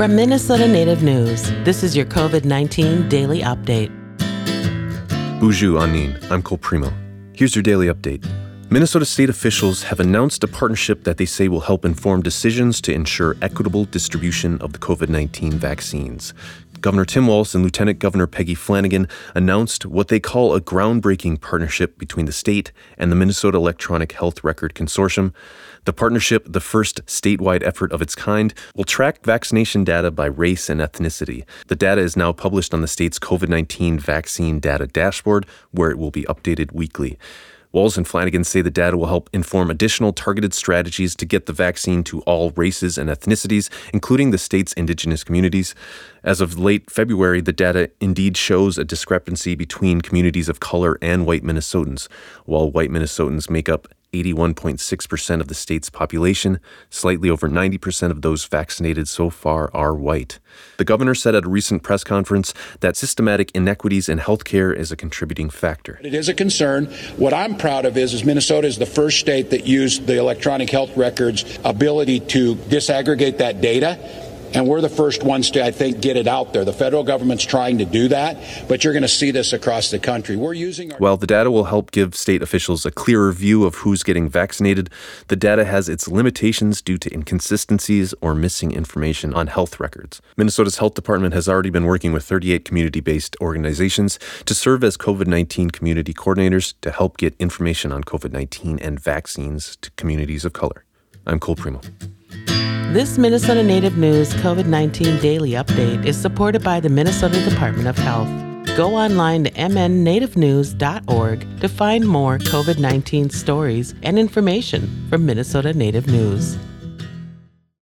From Minnesota Native News, this is your COVID 19 daily update. Bonjour, Anin. I'm Cole Premo. Here's your daily update. Minnesota state officials have announced a partnership that they say will help inform decisions to ensure equitable distribution of the COVID 19 vaccines. Governor Tim Walz and Lieutenant Governor Peggy Flanagan announced what they call a groundbreaking partnership between the state and the Minnesota Electronic Health Record Consortium. The partnership, the first statewide effort of its kind, will track vaccination data by race and ethnicity. The data is now published on the state's COVID 19 vaccine data dashboard, where it will be updated weekly. Walz and Flanagan say the data will help inform additional targeted strategies to get the vaccine to all races and ethnicities, including the state's indigenous communities. As of late February, the data indeed shows a discrepancy between communities of color and white Minnesotans. While white Minnesotans make up 81.6% of the state's population, slightly over 90% of those vaccinated so far are white. The governor said at a recent press conference that systematic inequities in healthcare is a contributing factor. It is a concern. What I'm proud of is, is Minnesota is the first state that used the electronic health records ability to disaggregate that data and we're the first ones to, I think, get it out there. The federal government's trying to do that, but you're going to see this across the country. We're using. Our- While the data will help give state officials a clearer view of who's getting vaccinated, the data has its limitations due to inconsistencies or missing information on health records. Minnesota's health department has already been working with 38 community based organizations to serve as COVID 19 community coordinators to help get information on COVID 19 and vaccines to communities of color. I'm Cole Premo. This Minnesota Native News COVID 19 daily update is supported by the Minnesota Department of Health. Go online to mnnativenews.org to find more COVID 19 stories and information from Minnesota Native News.